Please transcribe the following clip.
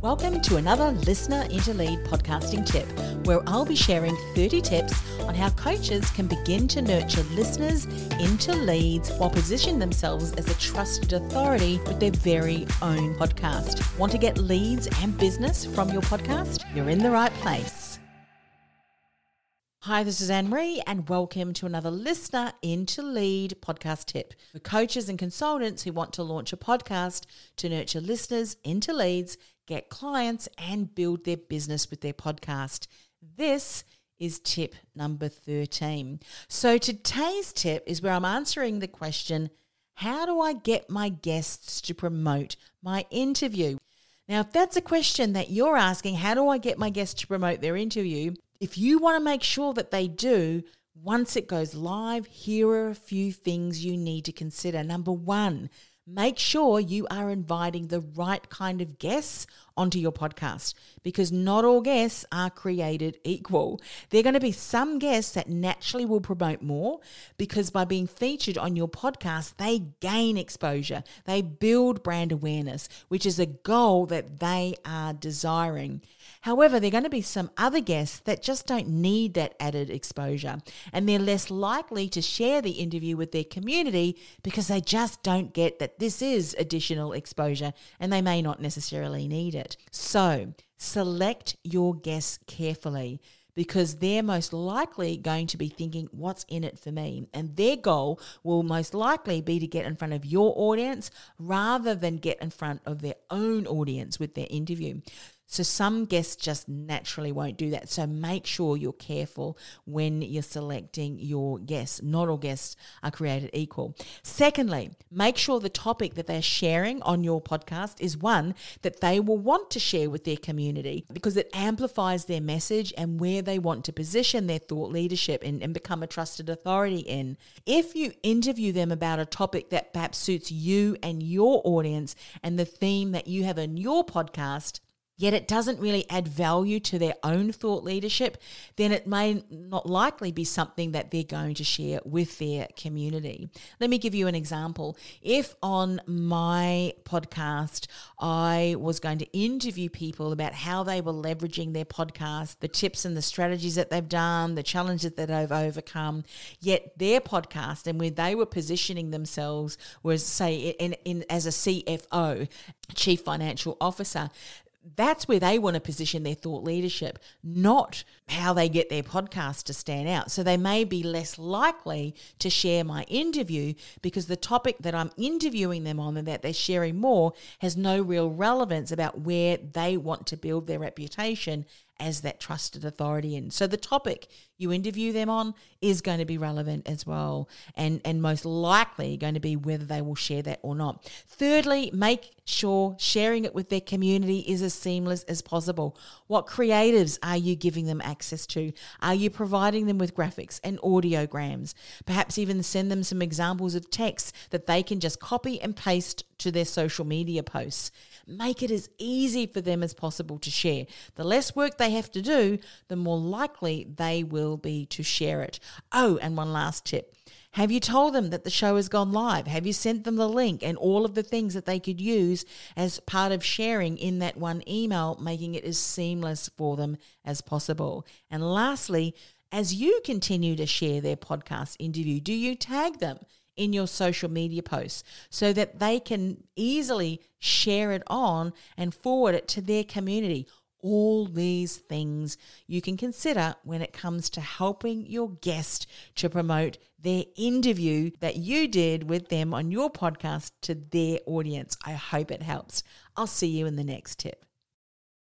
Welcome to another Listener into Lead podcasting tip, where I'll be sharing 30 tips on how coaches can begin to nurture listeners into leads while positioning themselves as a trusted authority with their very own podcast. Want to get leads and business from your podcast? You're in the right place. Hi, this is Anne Marie, and welcome to another Listener into Lead podcast tip for coaches and consultants who want to launch a podcast to nurture listeners into leads get clients, and build their business with their podcast. This is tip number 13. So today's tip is where I'm answering the question how do I get my guests to promote my interview? Now, if that's a question that you're asking, how do I get my guests to promote their interview? If you want to make sure that they do, once it goes live, here are a few things you need to consider. Number one, make sure you are inviting the right kind of guests onto your podcast because not all guests are created equal. There are going to be some guests that naturally will promote more because by being featured on your podcast, they gain exposure, they build brand awareness, which is a goal that they are desiring. However, there are going to be some other guests that just don't need that added exposure and they're less likely to share the interview with their community because they just don't get that this is additional exposure and they may not necessarily need it. So, select your guests carefully because they're most likely going to be thinking, what's in it for me? And their goal will most likely be to get in front of your audience rather than get in front of their own audience with their interview. So some guests just naturally won't do that. So make sure you're careful when you're selecting your guests. Not all guests are created equal. Secondly, make sure the topic that they're sharing on your podcast is one that they will want to share with their community because it amplifies their message and where they want to position their thought leadership and, and become a trusted authority in. If you interview them about a topic that perhaps suits you and your audience and the theme that you have in your podcast, yet it doesn't really add value to their own thought leadership, then it may not likely be something that they're going to share with their community. Let me give you an example. If on my podcast I was going to interview people about how they were leveraging their podcast, the tips and the strategies that they've done, the challenges that they've overcome, yet their podcast and where they were positioning themselves was say in, in as a CFO, chief financial officer, that's where they want to position their thought leadership, not how they get their podcast to stand out. So they may be less likely to share my interview because the topic that I'm interviewing them on and that they're sharing more has no real relevance about where they want to build their reputation as that trusted authority And So the topic you interview them on is going to be relevant as well and and most likely going to be whether they will share that or not. Thirdly, make sure sharing it with their community is as seamless as possible. What creatives are you giving them access to? Are you providing them with graphics and audiograms? Perhaps even send them some examples of text that they can just copy and paste to their social media posts. Make it as easy for them as possible to share. The less work they have to do, the more likely they will be to share it. Oh, and one last tip. Have you told them that the show has gone live? Have you sent them the link and all of the things that they could use as part of sharing in that one email, making it as seamless for them as possible? And lastly, as you continue to share their podcast interview, do you tag them? In your social media posts so that they can easily share it on and forward it to their community. All these things you can consider when it comes to helping your guest to promote their interview that you did with them on your podcast to their audience. I hope it helps. I'll see you in the next tip.